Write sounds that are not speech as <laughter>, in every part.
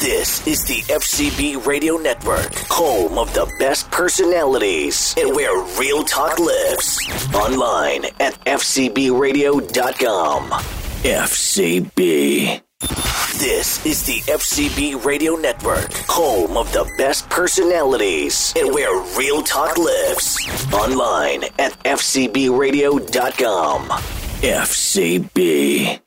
This is the FCB Radio Network, home of the best personalities and where real talk lives. Online at FCBRadio.com. FCB. This is the FCB Radio Network, home of the best personalities and where real talk lives. Online at FCBRadio.com. FCB.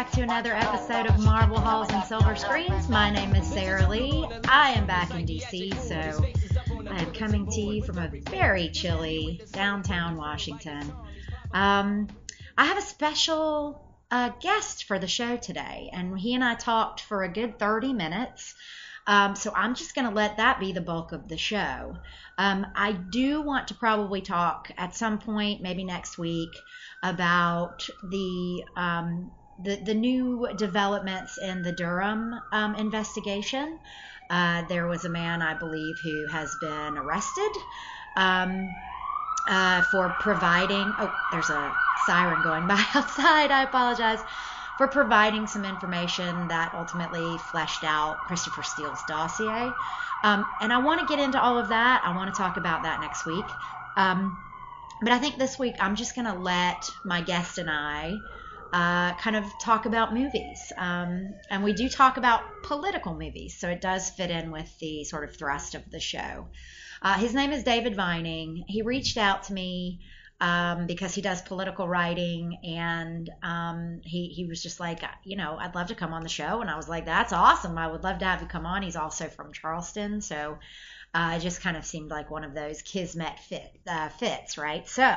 Back to another episode of Marble Halls and Silver Screens. My name is Sarah Lee. I am back in DC, so I am coming to you from a very chilly downtown Washington. Um, I have a special uh, guest for the show today, and he and I talked for a good 30 minutes. Um, so I'm just going to let that be the bulk of the show. Um, I do want to probably talk at some point, maybe next week, about the um, the, the new developments in the Durham um, investigation. Uh, there was a man, I believe, who has been arrested um, uh, for providing. Oh, there's a siren going <laughs> by outside. I apologize. For providing some information that ultimately fleshed out Christopher Steele's dossier. Um, and I want to get into all of that. I want to talk about that next week. Um, but I think this week I'm just going to let my guest and I uh, kind of talk about movies. Um, and we do talk about political movies, so it does fit in with the sort of thrust of the show. Uh, his name is David Vining. He reached out to me um, because he does political writing, and um, he he was just like, you know, I'd love to come on the show, and I was like, that's awesome. I would love to have you come on. He's also from Charleston, so uh, it just kind of seemed like one of those kismet fit uh, fits, right? So.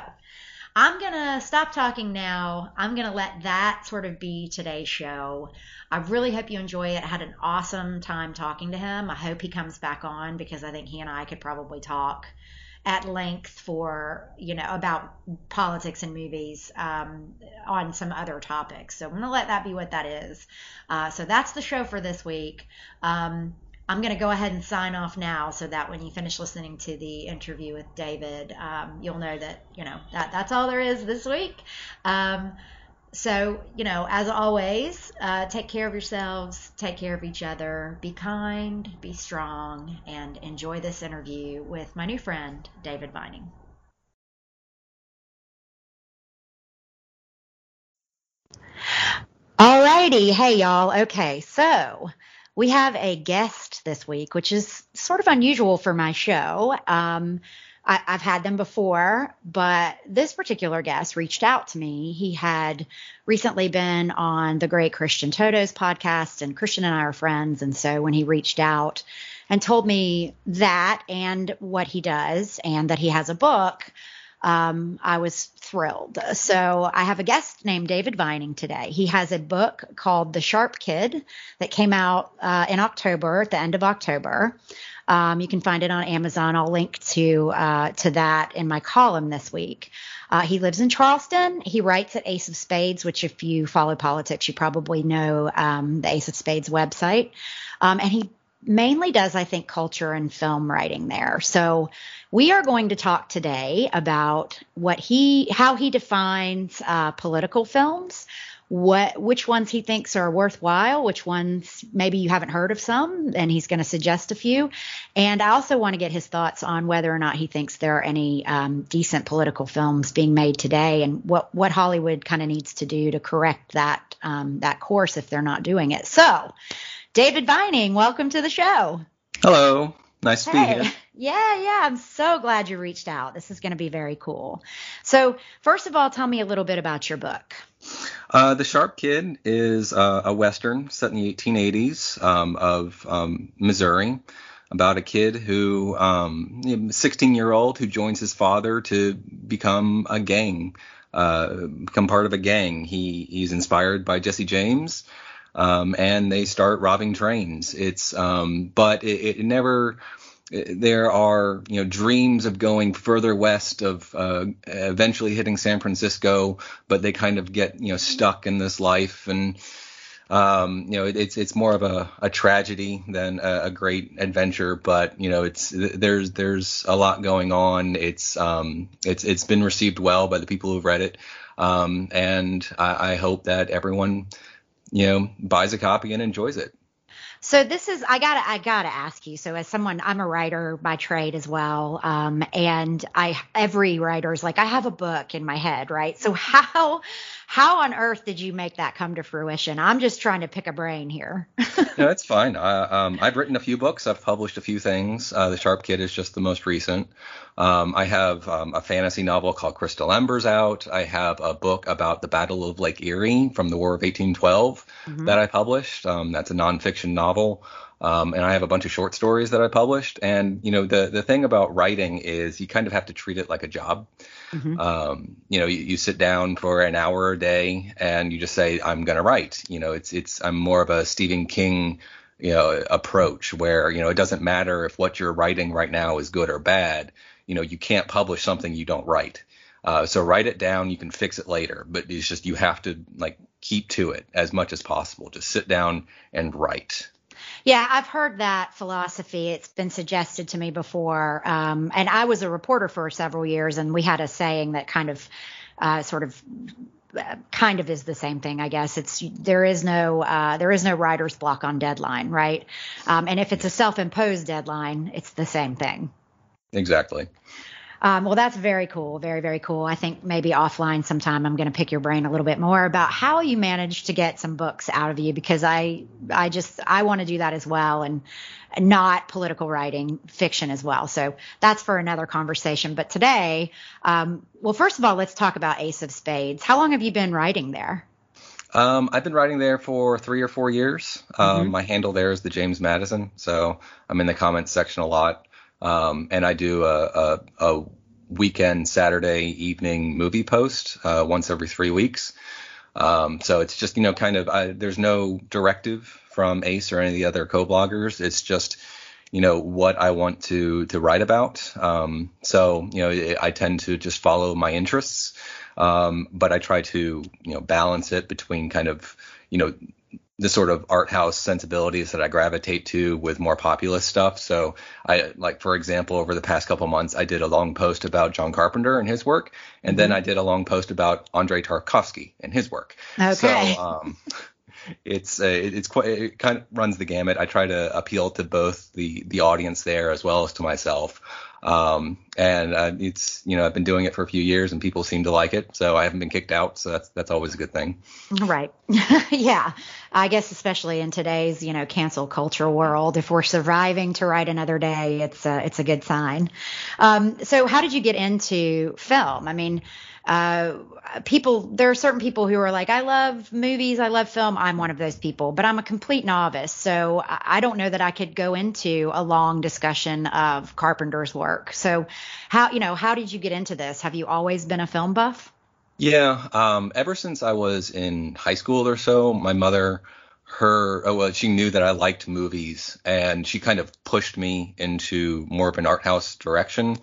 I'm going to stop talking now. I'm going to let that sort of be today's show. I really hope you enjoy it. I had an awesome time talking to him. I hope he comes back on because I think he and I could probably talk at length for, you know, about politics and movies um, on some other topics. So I'm to let that be what that is. Uh, so that's the show for this week. Um, I'm going to go ahead and sign off now so that when you finish listening to the interview with David, um, you'll know that, you know, that, that's all there is this week. Um, so, you know, as always, uh, take care of yourselves, take care of each other, be kind, be strong, and enjoy this interview with my new friend, David Vining. Alrighty, hey y'all. Okay, so we have a guest this week, which is sort of unusual for my show. Um, I, have had them before, but this particular guest reached out to me. He had recently been on the great Christian Toto's podcast, and Christian and I are friends. And so when he reached out and told me that and what he does, and that he has a book, um, I was thrilled. So I have a guest named David Vining today. He has a book called The Sharp Kid that came out uh, in October, at the end of October. Um, you can find it on Amazon. I'll link to uh, to that in my column this week. Uh, he lives in Charleston. He writes at Ace of Spades, which, if you follow politics, you probably know um, the Ace of Spades website. Um, and he mainly does, I think, culture and film writing there. So we are going to talk today about what he, how he defines uh, political films, what, which ones he thinks are worthwhile, which ones maybe you haven't heard of some, and he's going to suggest a few. And I also want to get his thoughts on whether or not he thinks there are any um, decent political films being made today, and what what Hollywood kind of needs to do to correct that um, that course if they're not doing it. So. David Vining, welcome to the show. Hello. Nice to Hey. be here. <laughs> Yeah, yeah. I'm so glad you reached out. This is going to be very cool. So, first of all, tell me a little bit about your book. Uh, the Sharp Kid is uh, a western set in the 1880s um, of um, Missouri about a kid who, um, 16 year old, who joins his father to become a gang, uh, become part of a gang. He he's inspired by Jesse James, um, and they start robbing trains. It's um, but it, it never. There are you know dreams of going further west of uh, eventually hitting San Francisco, but they kind of get you know stuck in this life and um, you know, it, it's it's more of a, a tragedy than a, a, great adventure. But you know, it's there's there's a lot going on. It's um it's it's been received well by the people who've read it, um, and I, I hope that everyone you know buys a copy and enjoys it. So this is I gotta I gotta ask you. So as someone I'm a writer by trade as well, um, and I every writer is like I have a book in my head, right? So how how on earth did you make that come to fruition? I'm just trying to pick a brain here. <laughs> no, it's fine. I, um, I've written a few books. I've published a few things. Uh, the Sharp Kid is just the most recent. Um, I have um, a fantasy novel called Crystal Embers out. I have a book about the Battle of Lake Erie from the War of 1812 mm-hmm. that I published. Um, that's a nonfiction novel. Um, and I have a bunch of short stories that I published. And you know, the the thing about writing is you kind of have to treat it like a job. Mm-hmm. Um, you know, you, you, sit down for an hour a day and you just say, "I'm going to write." You know, it's it's I'm more of a Stephen King you know approach where you know it doesn't matter if what you're writing right now is good or bad. You know, you can't publish something you don't write. Uh, so write it down. You can fix it later, but it's just you have to like keep to it as much as possible. Just sit down and write. Yeah, I've heard that philosophy. It's been suggested to me before. Um, and I was a reporter for several years, and we had a saying that kind of uh, sort of uh, kind of is the same thing, I guess. It's there is no uh, there is no writer's block on deadline, right? Um, and if it's a self-imposed deadline, it's the same thing. Exactly. Um, well, that's very cool. Very, very cool. I think maybe offline sometime I'm going to pick your brain a little bit more about how you managed to get some books out of you because I, I just, I want to do that as well and not political writing, fiction as well. So that's for another conversation. But today, um, well, first of all, let's talk about Ace of Spades. How long have you been writing there? Um, I've been writing there for three or four years. Um, mm-hmm. My handle there is the James Madison, so I'm in the comments section a lot. Um, and I do a, a, a, weekend Saturday evening movie post uh, once every three weeks. Um, so it's just you know kind of I, there's no directive from Ace or any of the other co-bloggers. It's just you know what I want to to write about. Um, so you know I tend to just follow my interests, um, but I try to you know balance it between kind of you know the sort of art house sensibilities that I gravitate to with more populist stuff. So I like, for example, over the past couple months, I did a long post about John Carpenter and his work, and mm-hmm. then I did a long post about Andrei Tarkovsky and his work. Okay. So um, it's uh, it's quite it kind of runs the gamut. I try to appeal to both the the audience there as well as to myself. Um, and uh, it's you know I've been doing it for a few years and people seem to like it, so I haven't been kicked out, so that's that's always a good thing. Right. <laughs> yeah. I guess especially in today's you know cancel culture world, if we're surviving to write another day, it's a, it's a good sign. Um, so how did you get into film? I mean uh, people there are certain people who are like i love movies i love film i'm one of those people but i'm a complete novice so i don't know that i could go into a long discussion of carpenter's work so how you know how did you get into this have you always been a film buff yeah um, ever since i was in high school or so my mother her oh, well she knew that i liked movies and she kind of pushed me into more of an art house direction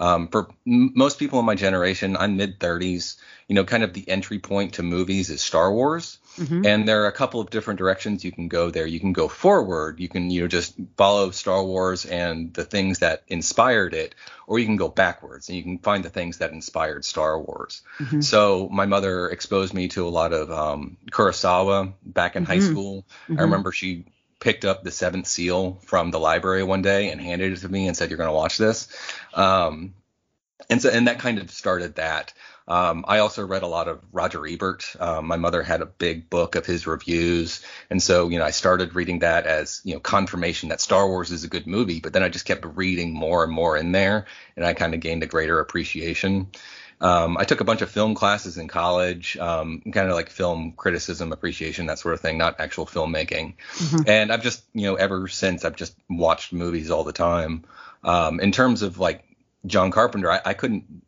um, for m- most people in my generation, I'm mid 30s. You know, kind of the entry point to movies is Star Wars. Mm-hmm. And there are a couple of different directions you can go there. You can go forward. You can, you know, just follow Star Wars and the things that inspired it, or you can go backwards and you can find the things that inspired Star Wars. Mm-hmm. So my mother exposed me to a lot of um, Kurosawa back in mm-hmm. high school. I mm-hmm. remember she picked up the Seventh Seal from the library one day and handed it to me and said, "You're going to watch this." Um, and so, and that kind of started that. Um, I also read a lot of Roger Ebert. Um, my mother had a big book of his reviews, and so you know I started reading that as you know confirmation that Star Wars is a good movie. But then I just kept reading more and more in there, and I kind of gained a greater appreciation. Um, I took a bunch of film classes in college, um, kind of like film criticism, appreciation, that sort of thing, not actual filmmaking. Mm-hmm. And I've just, you know, ever since I've just watched movies all the time. Um, in terms of like John Carpenter, I, I couldn't,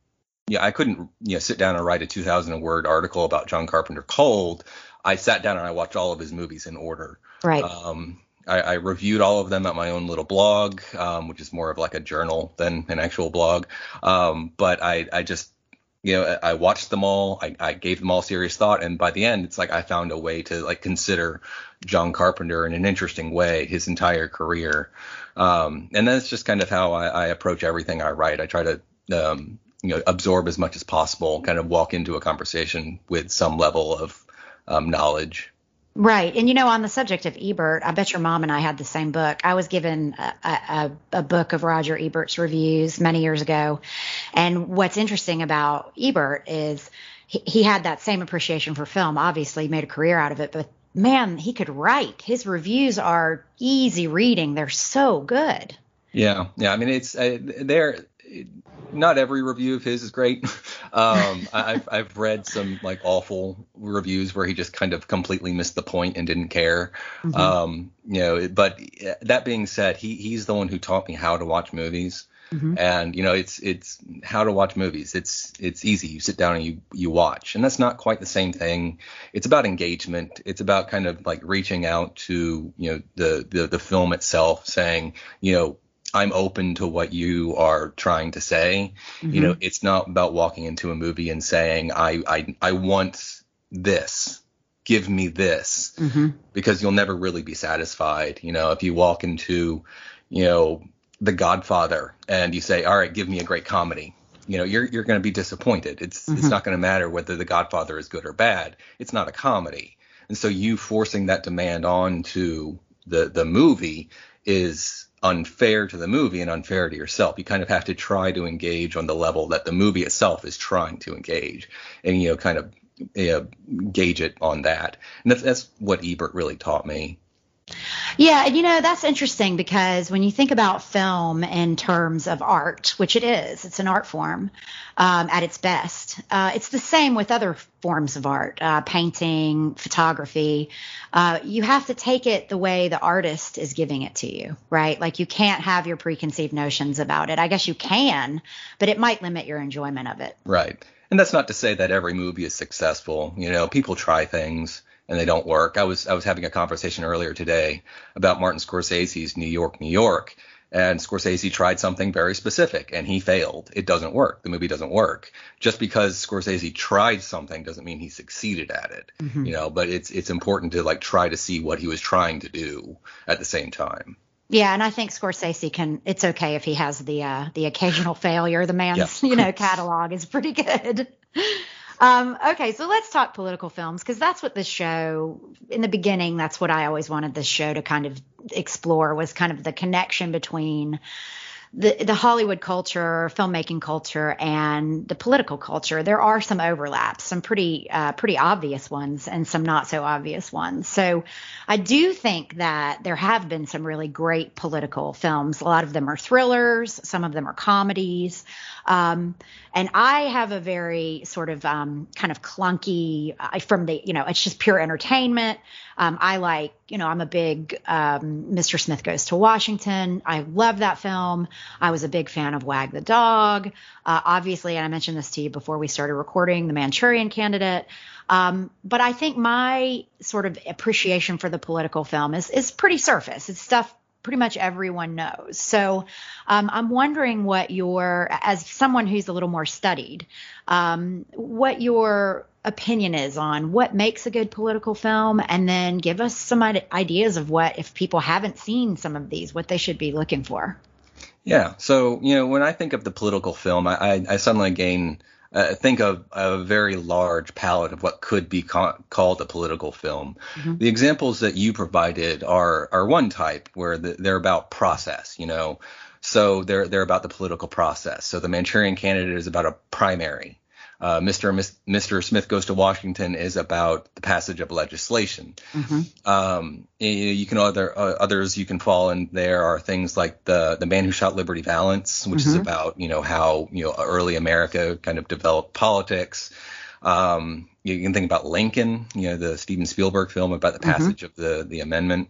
yeah, I couldn't, you know, sit down and write a 2,000 word article about John Carpenter cold. I sat down and I watched all of his movies in order. Right. Um, I, I, reviewed all of them at my own little blog, um, which is more of like a journal than an actual blog. Um, but I, I just you know, I watched them all. I, I gave them all serious thought, and by the end, it's like I found a way to like consider John Carpenter in an interesting way his entire career. Um, and that's just kind of how I, I approach everything I write. I try to um, you know absorb as much as possible, kind of walk into a conversation with some level of um, knowledge. Right. And you know, on the subject of Ebert, I bet your mom and I had the same book. I was given a, a, a, book of Roger Ebert's reviews many years ago. And what's interesting about Ebert is he, he had that same appreciation for film. Obviously, he made a career out of it, but man, he could write. His reviews are easy reading, they're so good. Yeah. Yeah. I mean, it's, uh, they're, not every review of his is great. <laughs> Um, I've I've read some like awful reviews where he just kind of completely missed the point and didn't care. Mm-hmm. Um, you know, but that being said, he he's the one who taught me how to watch movies. Mm-hmm. And you know, it's it's how to watch movies. It's it's easy. You sit down and you you watch, and that's not quite the same thing. It's about engagement. It's about kind of like reaching out to you know the the the film itself, saying you know I'm open to what you are trying to say. Mm-hmm. You know, it's not about walking into a movie and saying, I, I, I want this. Give me this. Mm-hmm. Because you'll never really be satisfied. You know, if you walk into, you know, The Godfather and you say, all right, give me a great comedy. You know, you're you're going to be disappointed. It's mm-hmm. it's not going to matter whether The Godfather is good or bad. It's not a comedy. And so you forcing that demand on to the the movie is unfair to the movie and unfair to yourself. You kind of have to try to engage on the level that the movie itself is trying to engage, and you know, kind of you know, gauge it on that. And that's, that's what Ebert really taught me. Yeah, and you know, that's interesting because when you think about film in terms of art, which it is, it's an art form um, at its best. Uh, it's the same with other forms of art, uh, painting, photography. Uh, you have to take it the way the artist is giving it to you, right? Like you can't have your preconceived notions about it. I guess you can, but it might limit your enjoyment of it. Right. And that's not to say that every movie is successful. You know, people try things and they don't work. I was I was having a conversation earlier today about Martin Scorsese's New York, New York, and Scorsese tried something very specific and he failed. It doesn't work. The movie doesn't work. Just because Scorsese tried something doesn't mean he succeeded at it. Mm-hmm. You know, but it's it's important to like try to see what he was trying to do at the same time. Yeah, and I think Scorsese can. It's okay if he has the uh, the occasional failure. The man's yeah. you know <laughs> catalog is pretty good. <laughs> Um, okay, so let's talk political films because that's what the show, in the beginning, that's what I always wanted this show to kind of explore was kind of the connection between the the Hollywood culture, filmmaking culture, and the political culture, there are some overlaps, some pretty uh, pretty obvious ones, and some not so obvious ones. So, I do think that there have been some really great political films. A lot of them are thrillers, some of them are comedies. Um, and I have a very sort of um, kind of clunky uh, from the, you know, it's just pure entertainment. Um, I like, you know, I'm a big um, Mr. Smith Goes to Washington. I love that film. I was a big fan of Wag the Dog. Uh, obviously, and I mentioned this to you before we started recording, The Manchurian Candidate. Um, but I think my sort of appreciation for the political film is is pretty surface. It's stuff pretty much everyone knows. So um, I'm wondering what your, as someone who's a little more studied, um, what your opinion is on what makes a good political film, and then give us some ideas of what, if people haven't seen some of these, what they should be looking for. Yeah. So, you know, when I think of the political film, I, I, I suddenly gain uh, think of a very large palette of what could be ca- called a political film. Mm-hmm. The examples that you provided are are one type where the, they're about process, you know. So they're they're about the political process. So the Manchurian Candidate is about a primary. Uh, Mr. Mr. Smith Goes to Washington is about the passage of legislation. Mm-hmm. Um, you can other uh, others you can fall in there are things like the the Man Who Shot Liberty Valance, which mm-hmm. is about you know how you know early America kind of developed politics. Um, you can think about Lincoln, you know the Steven Spielberg film about the mm-hmm. passage mm-hmm. of the the amendment.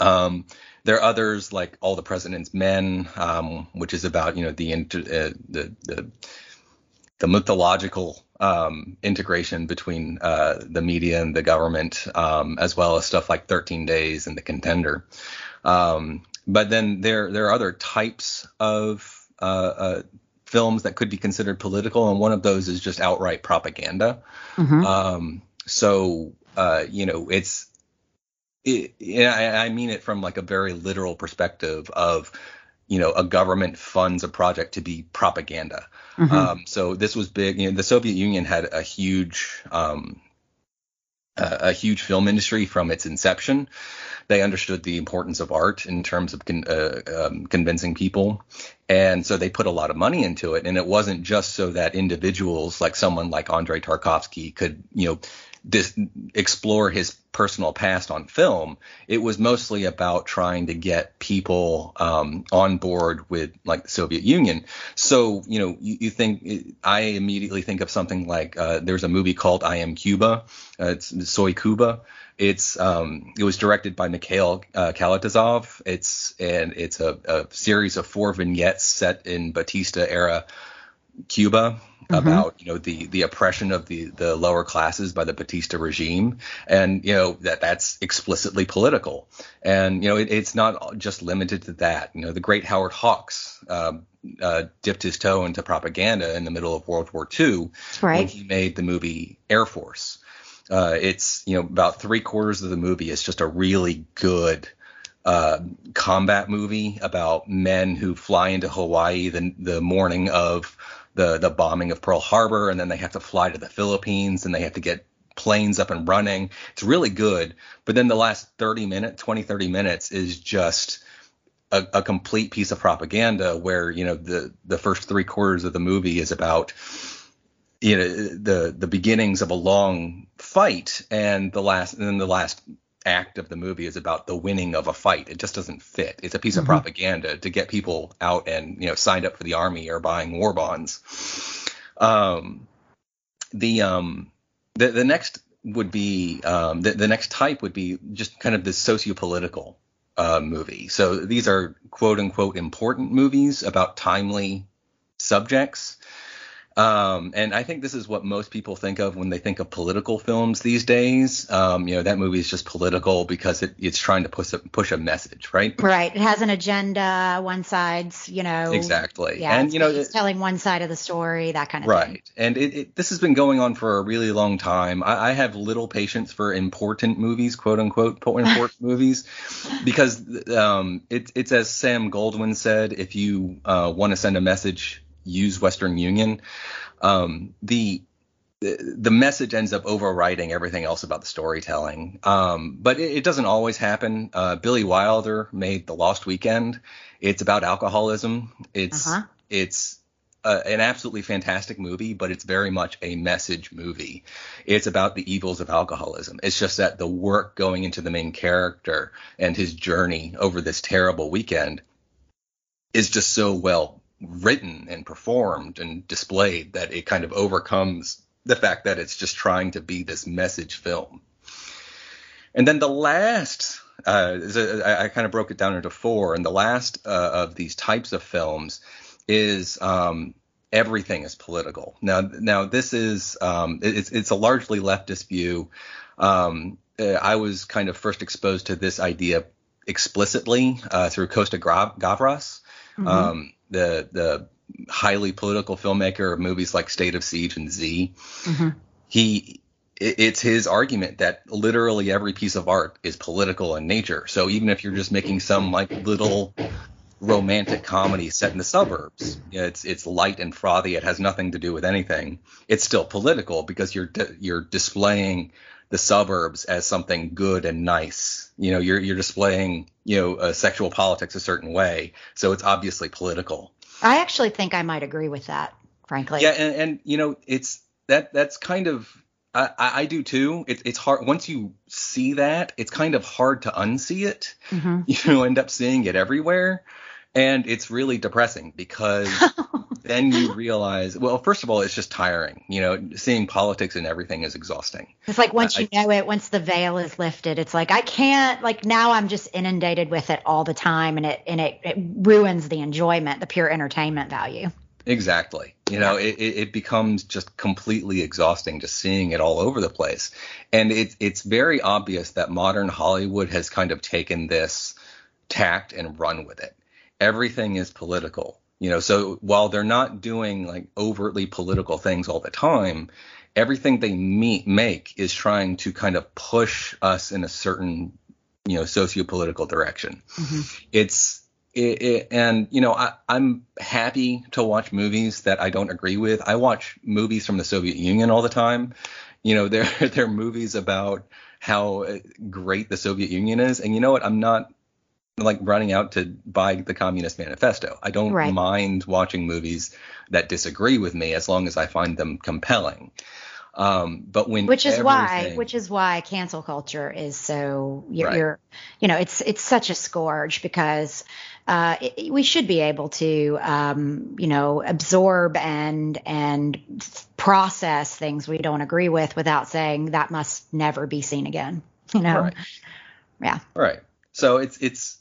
Um, there are others like All the President's Men, um, which is about you know the inter, uh, the the the mythological um, integration between uh, the media and the government, um, as well as stuff like 13 Days and The Contender. Um, but then there there are other types of uh, uh, films that could be considered political, and one of those is just outright propaganda. Mhm. Um, so uh, you know, it's it, I, I mean it from like a very literal perspective of you know a government funds a project to be propaganda. Mhm. Um, so this was big. You know, the Soviet Union had a huge um, a, a huge film industry from its inception. They understood the importance of art in terms of con- uh, um, convincing people, and so they put a lot of money into it. And it wasn't just so that individuals like someone like Andrei Tarkovsky could, you know, dis- explore his personal past on film. It was mostly about trying to get people um, on board with like the Soviet Union. So, you know, you, you think I immediately think of something like uh, there's a movie called I Am Cuba. Uh, it's Soy Cuba. It's um, it was directed by Mikhail uh, Kalatozov. It's and it's a, a series of four vignettes set in Batista era Cuba about you know the the oppression of the the lower classes by the Batista regime, and you know that that's explicitly political, and you know it, it's not just limited to that. You know the great Howard Hawks um, uh, dipped his toe into propaganda in the middle of World War II That's when he made the movie Air Force. Uh, it's you know about three quarters of the movie is just a really good uh, combat movie about men who fly into Hawaii the the morning of the the bombing of Pearl Harbor, and then they have to fly to the Philippines, and they have to get planes up and running. It's really good, but then the last 30 minutes, 20, 30 minutes is just a, a complete piece of propaganda where you know the the first three quarters of the movie is about you know the the beginnings of a long fight and the last and then the last act of the movie is about the winning of a fight. It just doesn't fit. It's a piece of propaganda to get people out and you know signed up for the army or buying war bonds. Um the um the the next would be um the, the next type would be just kind of the socio-political uh movie. So these are quote unquote important movies about timely subjects um, and I think this is what most people think of when they think of political films these days. Um, you know, that movie is just political because it, it's trying to push a, push a message, right? Right. It has an agenda. One side's, you know. Exactly. Yeah. and you know, it's it- telling one side of the story, that kind of thing. right. And it, it, this has been going on for a really long time. I, I have little patience for important movies, quote unquote, po- <laughs> important movies, because um, it, it's as Sam Goldwyn said, if you uh, want to send a message, use Western Union. Um, the the message ends up overriding everything else about the storytelling. Um, but it, it doesn't always happen. Uh, Billy Wilder made The Lost Weekend. It's about alcoholism. It's Uh-huh. it's uh, an absolutely fantastic movie, but it's very much a message movie. It's about the evils of alcoholism. It's just that the work going into the main character and his journey over this terrible weekend is just so well written and performed and displayed that it kind of overcomes the fact that it's just trying to be this message film. And then the last, uh, I, I kind of broke it down into four, and the last uh, of these types of films is um, everything is political. Now, now this is um, it's it's a largely leftist view. Um, I was kind of first exposed to this idea explicitly uh, through Costa Gavras, um, the the highly political filmmaker of movies like State of Siege and Z. Mhm. He it's his argument that literally every piece of art is political in nature. So even if you're just making some like little romantic comedy set in the suburbs, it's it's light and frothy. It has nothing to do with anything. It's still political because you're you're displaying the suburbs as something good and nice. You know, you're you're displaying you know uh, sexual politics a certain way. So it's obviously political. I actually think I might agree with that, frankly. Yeah, and, and you know, it's that that's kind of I, I do too. It's it's hard once you see that, it's kind of hard to unsee it. Mhm. <laughs> You end up seeing it everywhere, and it's really depressing because <laughs> then you realize, well, first of all, it's just tiring. You know, seeing politics and everything is exhausting. It's like once you know it, once the veil is lifted, it's like I can't like now I'm just inundated with it all the time and it and it, it ruins the enjoyment, the pure entertainment value. Exactly. You know, it, it, it becomes just completely exhausting just seeing it all over the place. And it, it's very obvious that modern Hollywood has kind of taken this tact and run with it. Everything is political. You know, so while they're not doing like overtly political things all the time, everything they meet, make is trying to kind of push us in a certain, you know, socio-political direction. Mm-hmm. It's it, it, and you know I, I'm happy to watch movies that I don't agree with. I watch movies from the Soviet Union all the time. You know, <laughs> they're they're movies about how great the Soviet Union is, and you know what? I'm not like running out to buy the Communist Manifesto. I don't Right. mind watching movies that disagree with me as long as I find them compelling. Um, but when which is why which is why cancel culture is so you're, Right. you're you know it's it's such a scourge because uh, it, we should be able to um, you know absorb and and process things we don't agree with without saying that must never be seen again you know Right. yeah Right. So it's it's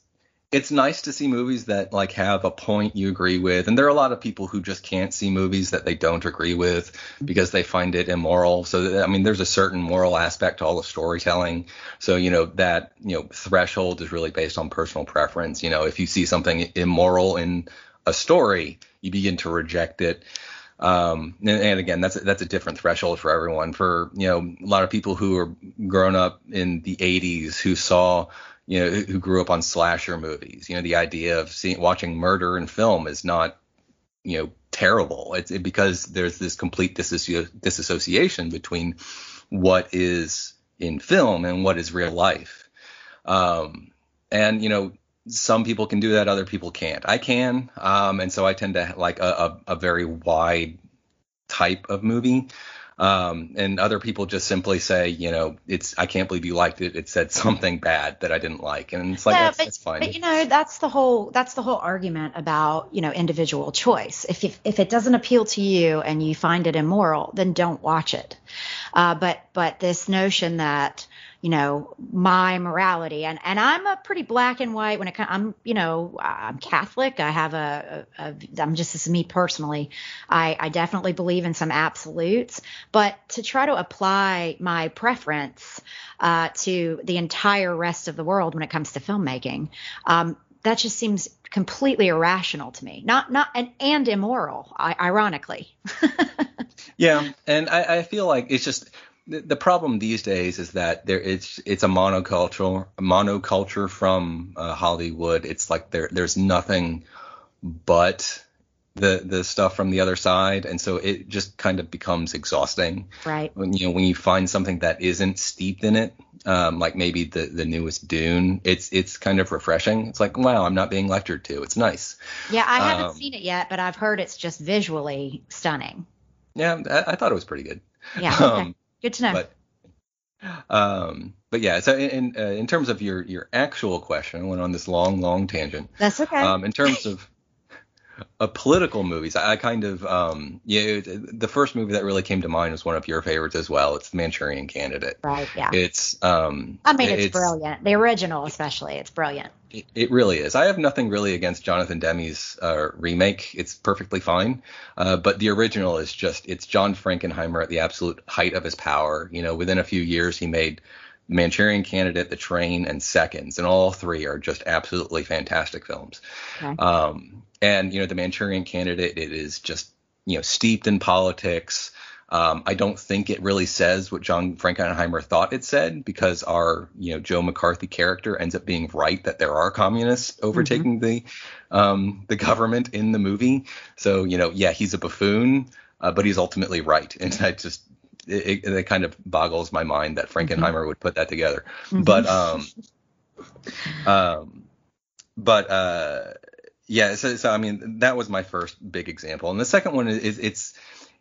it's nice to see movies that like have a point you agree with, and there are a lot of people who just can't see movies that they don't agree with because they find it immoral. So I mean, there's a certain moral aspect to all the storytelling. So you know that you know threshold is really based on personal preference. You know, if you see something immoral in a story, you begin to reject it. Um, and, and again, that's a, that's a different threshold for everyone. For you know, a lot of people who are grown up in the 80s who saw, you know, who grew up on slasher movies. You know, the idea of seeing watching murder in film is not, you know, terrible. It's it, because there's this complete disassoci- disassociation between what is in film and what is real life. Um, and you know, some people can do that, other people can't. I can, um, and so I tend to like a, a, a very wide type of movie. Um, and other people just simply say, you know, it's I can't believe you liked it. It said <laughs> something bad that I didn't like, and it's like yeah, that's, but, that's fine. but you know that's the whole that's the whole argument about you know individual choice. If if, if it doesn't appeal to you and you find it immoral, then don't watch it. Uh, but but this notion that you know my morality and and I'm a pretty black and white when it comes. I'm you know I'm Catholic. I have a, a, a I'm just this is me personally. I I definitely believe in some absolutes, but to try to apply my preference uh, to the entire rest of the world when it comes to filmmaking, um, that just seems completely irrational to me. Not not and and immoral, I, ironically. <laughs> Yeah, and I, I feel like it's just the, the problem these days is that there it's it's a monoculture monoculture from uh, Hollywood. It's like there there's nothing but the the stuff from the other side, and so it just kind of becomes exhausting. Right. When you know when you find something that isn't steeped in it, um, like maybe the the newest Dune, it's it's kind of refreshing. It's like wow, I'm not being lectured to. It's nice. Yeah, I haven't Um, seen it yet, but I've heard it's just visually stunning. Yeah, I, I thought it was pretty good. Yeah. <laughs> Okay. Um, Good to know. but um but yeah so in in, uh, in terms of your your actual question i went on this long long tangent That's okay. um in terms of uh, political movies I, I kind of um yeah it- the first movie that really came to mind was one of your favorites as well it's the manchurian candidate right. Yeah. it's um I mean, it's, brilliant. The original, especially, it's brilliant. it, it really is. I have nothing really against Jonathan Demme's uh, remake. It's perfectly fine. Uh, but the original is just it's John Frankenheimer at the absolute height of his power. You know, within a few years he made Manchurian Candidate, The Train, and Seconds, and all three are just absolutely fantastic films. Okay. Um, and you know, The Manchurian Candidate it is just you know steeped in politics. Um, I don't think it really says what John Frankenheimer thought it said because our, you know, Joe McCarthy character ends up being right that there are communists overtaking the um, the government in the movie. So you know, yeah, he's a buffoon, uh, but he's ultimately right, <laughs> and I just it, it, it kind of boggles my mind that Frankenheimer would put that together. But um, um, but uh, yeah, so, so I mean that was my first big example, and the second one is, is it's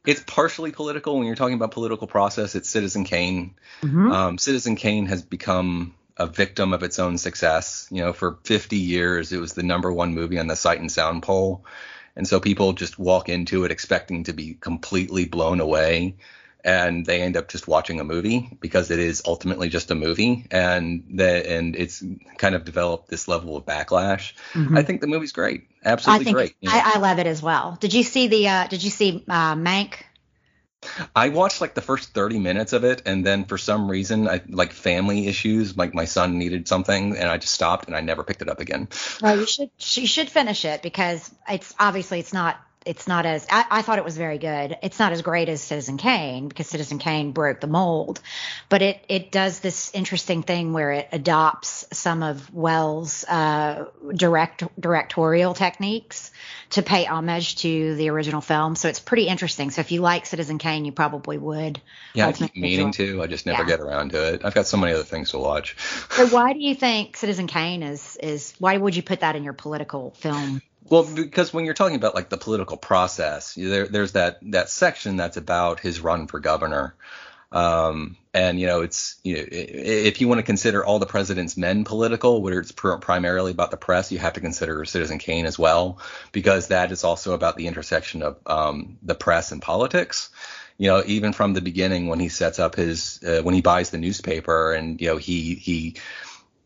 it's partially political when you're talking about political process. It's Citizen Kane. Mhm. Um, Citizen Kane has become a victim of its own success. You know, for 50 years it was the number one movie on the Sight and Sound poll, and so people just walk into it expecting to be completely blown away. And they end up just watching a movie because it is ultimately just a movie, and the, and it's kind of developed this level of backlash. I think the movie's great, I absolutely think great. I, I love it as well. Did you see the? Uh, did you see uh, Mank? I watched like the first 30 minutes of it, and then for some reason, I like family issues. Like my son needed something, and I just stopped, and I never picked it up again. Well, you should you should finish it because it's obviously it's not it's not as I, I, thought it was very good. It's not as great as Citizen Kane because Citizen Kane broke the mold, but it it does this interesting thing where it adopts some of Welles' uh, direct directorial techniques to pay homage to the original film. So it's pretty interesting. So if you like Citizen Kane, you probably would. Yeah, I keep meaning to. I just never yeah. get around to it. I've got so many other things to watch. So why <laughs> do you think Citizen Kane is is why would you put that in your political film? Well, because when you're talking about like the political process, there, there's that that section that's about his run for governor. Um, and you know, it's you know, if you want to consider all the president's men political, where it's pr- primarily about the press, you have to consider Citizen Kane as well, because that is also about the intersection of um, the press and politics. You know, even from the beginning when he sets up his uh, when he buys the newspaper, and you know, he he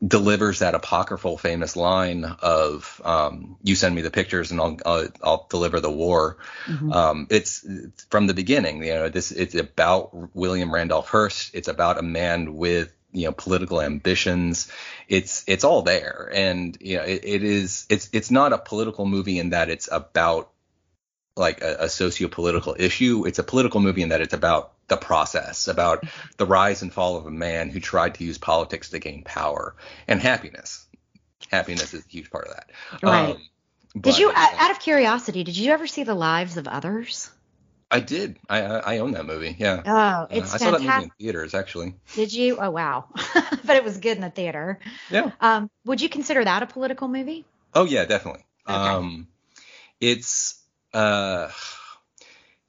delivers that apocryphal famous line of um, "You send me the pictures, and I'll I'll, I'll deliver the war." Mm-hmm. Um, it's, it's, from the beginning. You know, this it's about William Randolph Hearst. It's about a man with you know political ambitions. It's it's all there, and you know, it, it is it's it's not a political movie in that it's about like a, a socio-political issue. It's a political movie in that it's about the process, about the rise and fall of a man who tried to use politics to gain power and happiness. Happiness is a huge part of that. Right. Um, but, did you, uh, out of curiosity, did you ever see The Lives of Others? I did. I I own that movie. Yeah. Oh, it's uh, I saw that movie in theaters actually. Did you? Oh wow. <laughs> but it was good in the theater. Yeah. Um, would you consider that a political movie? Oh yeah, definitely. Okay. Um, it's uh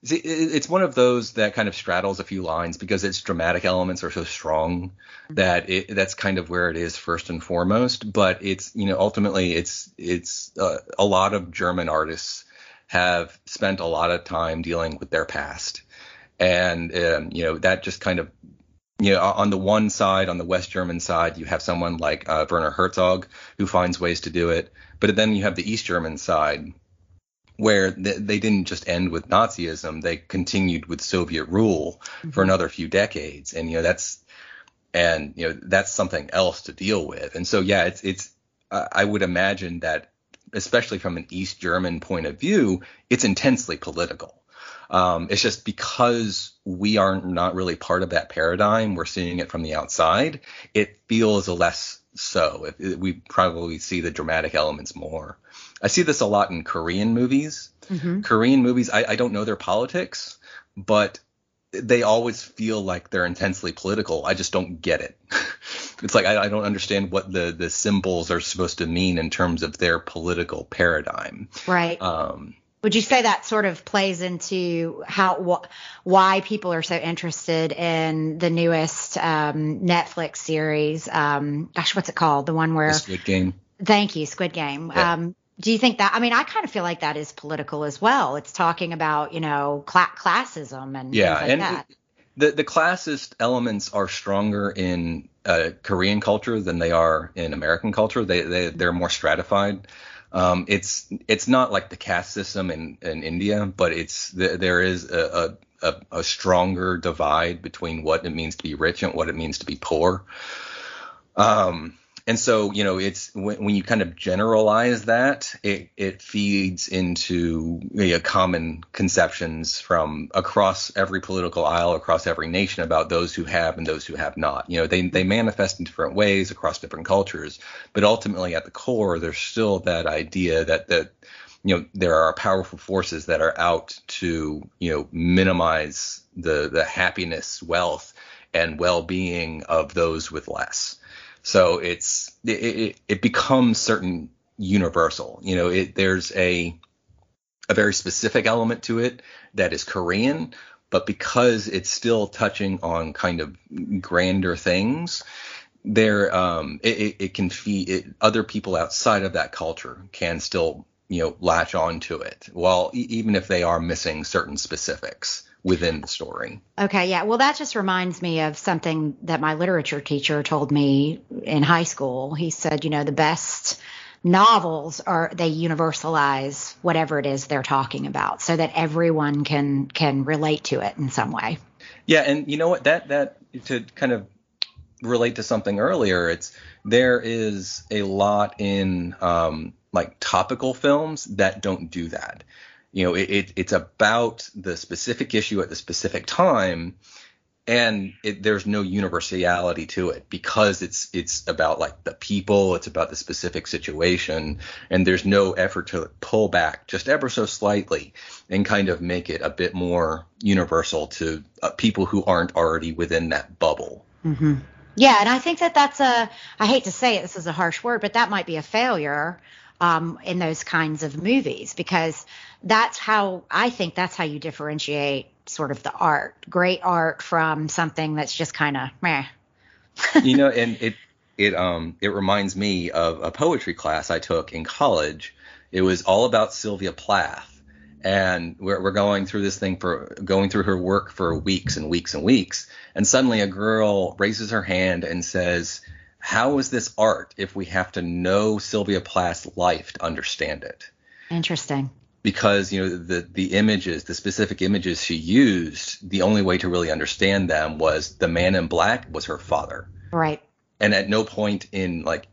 it's one of those that kind of straddles a few lines because its dramatic elements are so strong mm-hmm. that it, that's kind of where it is first and foremost. But it's you know ultimately it's it's uh, a lot of German artists have spent a lot of time dealing with their past, and um, you know that just kind of you know on the one side on the West German side you have someone like uh, Werner Herzog who finds ways to do it, but then you have the East German side where they didn't just end with Nazism, they continued with Soviet rule mm-hmm. for another few decades, and you know that's and you know that's something else to deal with. And so yeah, it's it's I would imagine that especially from an East German point of view, it's intensely political. Um, it's just because we are not really part of that paradigm, we're seeing it from the outside. It feels a less so. It, it, we probably see the dramatic elements more. I see this a lot in Korean movies. Mm-hmm. Korean movies, I, I don't know their politics, but they always feel like they're intensely political. I just don't get it. <laughs> it's like I, I, don't understand what the the symbols are supposed to mean in terms of their political paradigm. Right. Um, Would you say that sort of plays into how wh- why people are so interested in the newest um, Netflix series? Um, gosh, what's it called? The one where the Squid Game. Thank you, Squid Game. Yeah. Um, do you think that i mean i kind of feel like that is political as well it's talking about you know cl- classism and yeah like and that. the the classist elements are stronger in uh, korean culture than they are in american culture they, they they're more stratified um, it's it's not like the caste system in, in India, but it's there is a, a, a stronger divide between what it means to be rich and what it means to be poor. Um, and so you know it's when, when you kind of generalize that it, it feeds into you know, common conceptions from across every political aisle across every nation about those who have and those who have not. You know they, they manifest in different ways across different cultures but ultimately at the core there's still that idea that that you know there are powerful forces that are out to you know minimize the the happiness wealth and well-being of those with less so it's it, it, it becomes certain universal. You know, it, there's a a very specific element to it that is Korean, but because it's still touching on kind of grander things, there um, it, it, can feed it, other people outside of that culture can still you know latch on to it, while even if they are missing certain specifics within the story. Okay, yeah. Well, that just reminds me of something that my literature teacher told me in high school. He said, you know, the best novels are they universalize whatever it is they're talking about so that everyone can can relate to it in some way. Yeah, and you know what? That that to kind of relate to something earlier, it's there is a lot in um, like topical films that don't do that. You know, it, it, it's about the specific issue at the specific time, and it, there's no universality to it because it's it's about like the people, it's about the specific situation, and there's no effort to pull back just ever so slightly and kind of make it a bit more universal to uh, people who aren't already within that bubble. Mm-hmm. Yeah, and I think that that's a I hate to say it, this is a harsh word, but that might be a failure um, in those kinds of movies because that's how I think that's how you differentiate sort of the art, great art from something that's just kind of meh. <laughs> you know, <laughs> and it it um it reminds me of a poetry class I took in college. It was all about Sylvia Plath, and we're we're going through this thing for going through her work for weeks and weeks and weeks, and suddenly a girl raises her hand and says. How is this art if we have to know Sylvia Plath's life to understand it? Interesting because you know the the images, the specific images she used, the only way to really understand them was the man in black was her father. Right. And at no point in like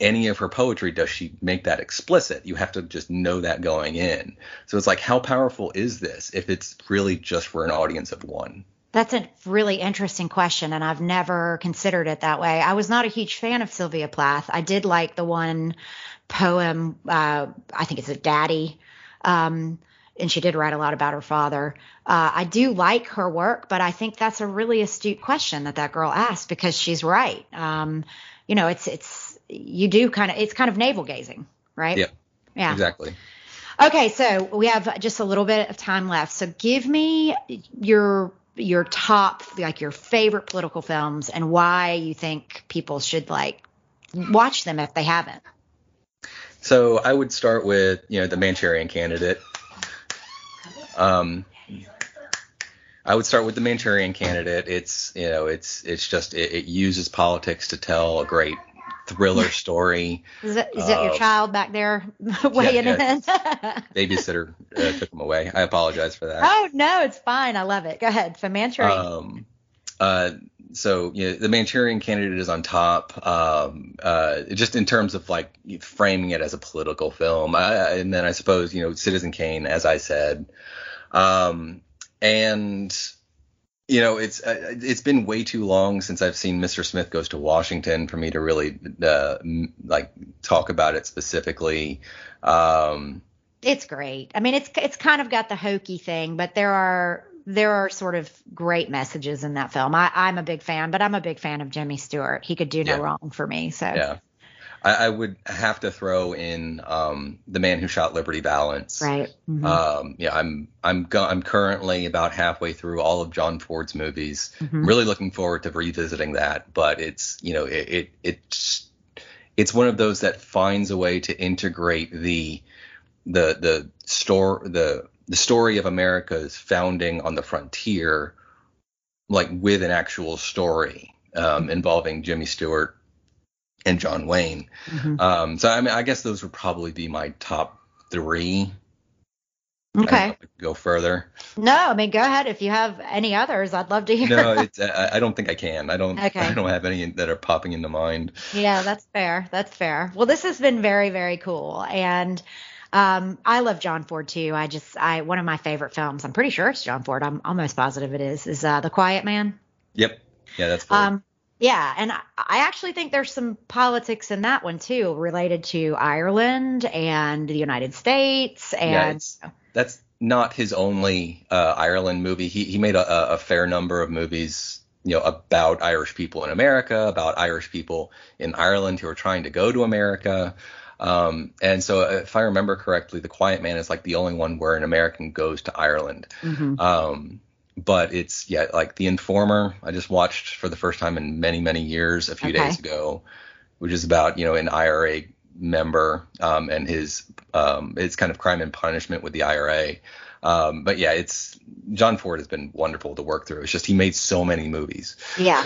any of her poetry does she make that explicit. You have to just know that going in. So it's like how powerful is this if it's really just for an audience of one? That's a really interesting question, and I've never considered it that way. I was not a huge fan of Sylvia Plath. I did like the one poem, uh, I think it's a Daddy, um, and she did write a lot about her father. Uh, I do like her work, but I think that's a really astute question that that girl asked because she's right. Um, you know, it's it's you do kind of it's kind of navel gazing, right? Yeah. Yeah. Exactly. Okay, so we have just a little bit of time left. So give me your your top like your favorite political films and why you think people should like watch them if they haven't. So I would start with you know the Manchurian Candidate. Um, I would start with the Manchurian Candidate. It's you know it's it's just it, it uses politics to tell a great thriller story. Is that, is that your Uh, child back there <laughs> weighing yeah. in? <laughs> Babysitter uh, took him away. I apologize for that. oh no, it's fine. I love it. Go ahead. So Manchurian. Um, uh, so you know, the Manchurian Candidate is on top. Um, uh, just in terms of like framing it as a political film, I, and then I suppose you know Citizen Kane, as I said, um, and you know it's uh, it's been way too long since I've seen Mr. Smith Goes to Washington for me to really uh, m- like talk about it specifically. Um, it's great. I mean, it's it's kind of got the hokey thing, but there are there are sort of great messages in that film. I, I'm a big fan, but I'm a big fan of Jimmy Stewart. He could do no Yeah. wrong for me. So yeah. I, I would have to throw in um, the man who shot Liberty Valance. right. Mhm. Um, yeah, I'm I'm go- I'm currently about halfway through all of John Ford's movies. Mhm. Really looking forward to revisiting that, but it's you know it, it it's it's one of those that finds a way to integrate the the the store the the story of America's founding on the frontier, like with an actual story um, involving Jimmy Stewart and John Wayne. Mhm. Um, so I mean, I guess those would probably be my top three. I don't know Okay. go further. No, I mean, go ahead. If you have any others, I'd love to hear. No, <laughs> it's I, I don't think I can. I don't. Okay. I don't have any that are popping into mind. Yeah, that's fair. That's fair. Well, this has been very, very cool. And um, I love John Ford too. I just, I one of my favorite films. I'm pretty sure it's John Ford. I'm almost positive it is. Is uh, The Quiet Man. Yep. Yeah, that's. Ford. Um, yeah, and I, actually think there's some politics in that one too, related to Ireland and the United States. And it's, that's not his only uh, Ireland movie. He he made a, a- fair number of movies, you know, about Irish people in America, about Irish people in Ireland who are trying to go to America. Um, and so, if I remember correctly, The Quiet Man is like the only one where an American goes to Ireland. Mhm. Um, but it's yeah, like The Informer. I just watched for the first time in many many years a few Okay. days ago, which is about you know an IRA member um, and his um, his kind of crime and punishment with the IRA. Um, but yeah, it's John Ford has been wonderful to work through. It's just he made so many movies. yeah.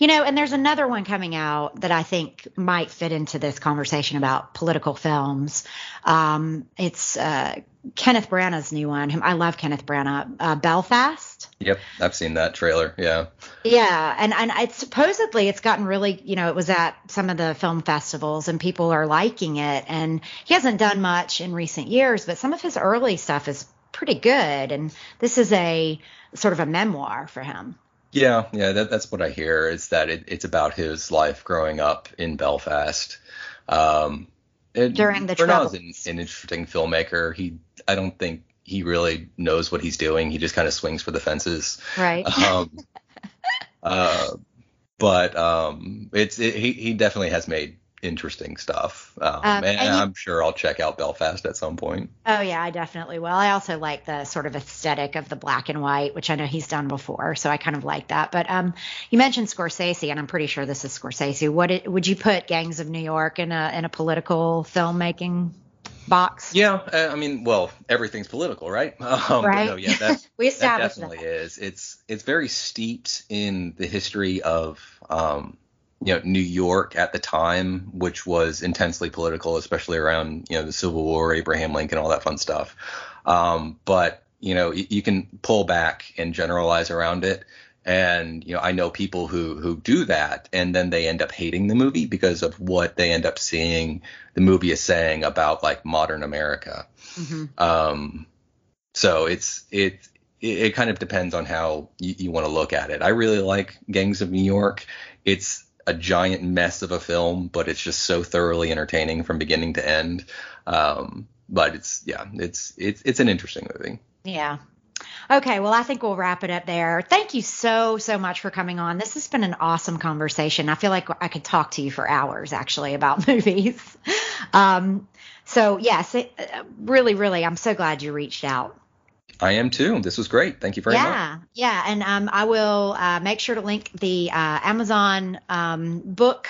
You know, and there's another one coming out that I think might fit into this conversation about political films. Um, it's uh, Kenneth Branagh's new one. I love Kenneth Branagh. Uh, Belfast. Yep, I've seen that trailer. Yeah. Yeah, and and it's supposedly it's gotten really, you know, it was at some of the film festivals and people are liking it. And he hasn't done much in recent years, but some of his early stuff is pretty good. And this is a sort of a memoir for him. Yeah, yeah, that, that's what I hear. Is that it, it's about his life growing up in Belfast. Um, During the Branagh's an, an interesting filmmaker. He, I don't think he really knows what he's doing. He just kind of swings for the fences. Right. <laughs> Um, uh, but um, it's it, he he definitely has made interesting stuff. Um, um, and, and you, I'm sure I'll check out Belfast at some point. Oh yeah, I definitely will. I also like the sort of aesthetic of the black and white, which I know he's done before, so I kind of like that. But um, you mentioned Scorsese, and I'm pretty sure this is Scorsese. What it, would you put Gangs of New York in a in a political filmmaking box? Yeah, uh, I mean, well, everything's political, right? <laughs> Um, right. No, yeah, that, <laughs> we established that definitely that. is. It's it's very steeped in the history of um, you know New York at the time, which was intensely political, especially around you know the Civil War, Abraham Lincoln, all that fun stuff. Um, but you know you, you can pull back and generalize around it. And you know, I know people who who do that, and then they end up hating the movie because of what they end up seeing the movie is saying about like modern America. Mm-hmm. Um, so it's it it kind of depends on how you, you want to look at it. I really like Gangs of New York. It's a giant mess of a film, but it's just so thoroughly entertaining from beginning to end. Um, but it's yeah, it's it's it's an interesting movie. Yeah. Okay, well, I think we'll wrap it up there. Thank you so, so much for coming on. This has been an awesome conversation. I feel like I could talk to you for hours actually about <laughs> movies. Um, so, yes, it, really, really, I'm so glad you reached out. I am too. This was great. Thank you very yeah, much. Yeah, yeah, and um, I will uh, make sure to link the uh, Amazon um, book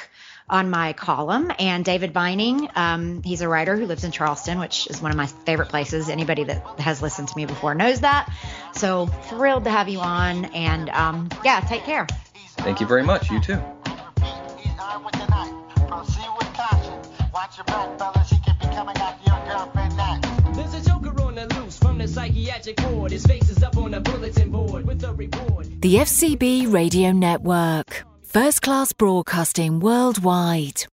on my column. And David Vining, um, he's a writer who lives in Charleston, which is one of my favorite places. Anybody that has listened to me before knows that. So thrilled to have you on. And um, yeah, take care. Thank you very much. You too. The FCB Radio Network. First class broadcasting worldwide.